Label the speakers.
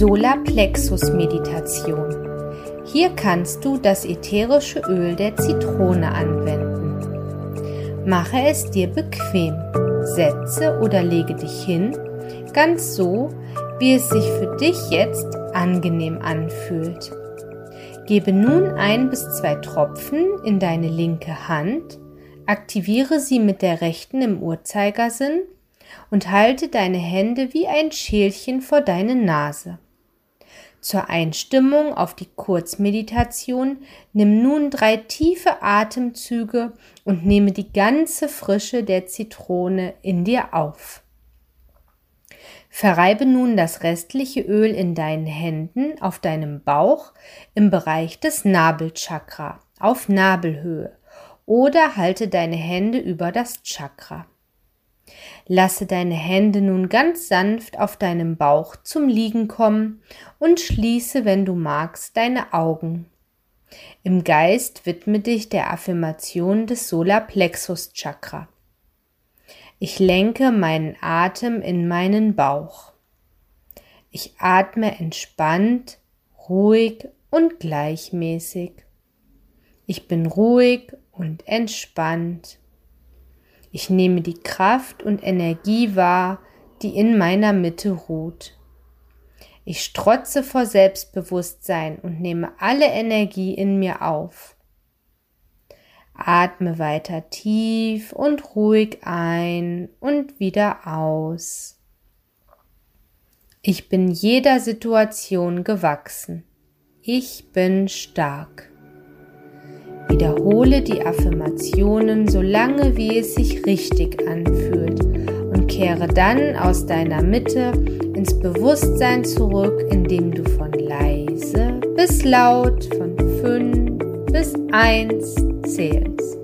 Speaker 1: Solarplexus-Meditation. Hier kannst du das ätherische Öl der Zitrone anwenden. Mache es dir bequem. Setze oder lege dich hin, ganz so, wie es sich für dich jetzt angenehm anfühlt. Gebe nun ein bis zwei Tropfen in deine linke Hand, aktiviere sie mit der rechten im Uhrzeigersinn und halte deine Hände wie ein Schälchen vor deine Nase. Zur Einstimmung auf die Kurzmeditation nimm nun drei tiefe Atemzüge und nehme die ganze Frische der Zitrone in dir auf. Verreibe nun das restliche Öl in deinen Händen auf deinem Bauch im Bereich des Nabelchakra auf Nabelhöhe oder halte deine Hände über das Chakra. Lasse deine Hände nun ganz sanft auf deinem Bauch zum Liegen kommen und schließe, wenn du magst, deine Augen. Im Geist widme dich der Affirmation des Solarplexus Chakra. Ich lenke meinen Atem in meinen Bauch. Ich atme entspannt, ruhig und gleichmäßig. Ich bin ruhig und entspannt. Ich nehme die Kraft und Energie wahr, die in meiner Mitte ruht. Ich strotze vor Selbstbewusstsein und nehme alle Energie in mir auf. Atme weiter tief und ruhig ein und wieder aus. Ich bin jeder Situation gewachsen. Ich bin stark. Wiederhole die Affirmationen so lange, wie es sich richtig anfühlt und kehre dann aus deiner Mitte ins Bewusstsein zurück, indem du von leise bis laut von 5 bis 1 zählst.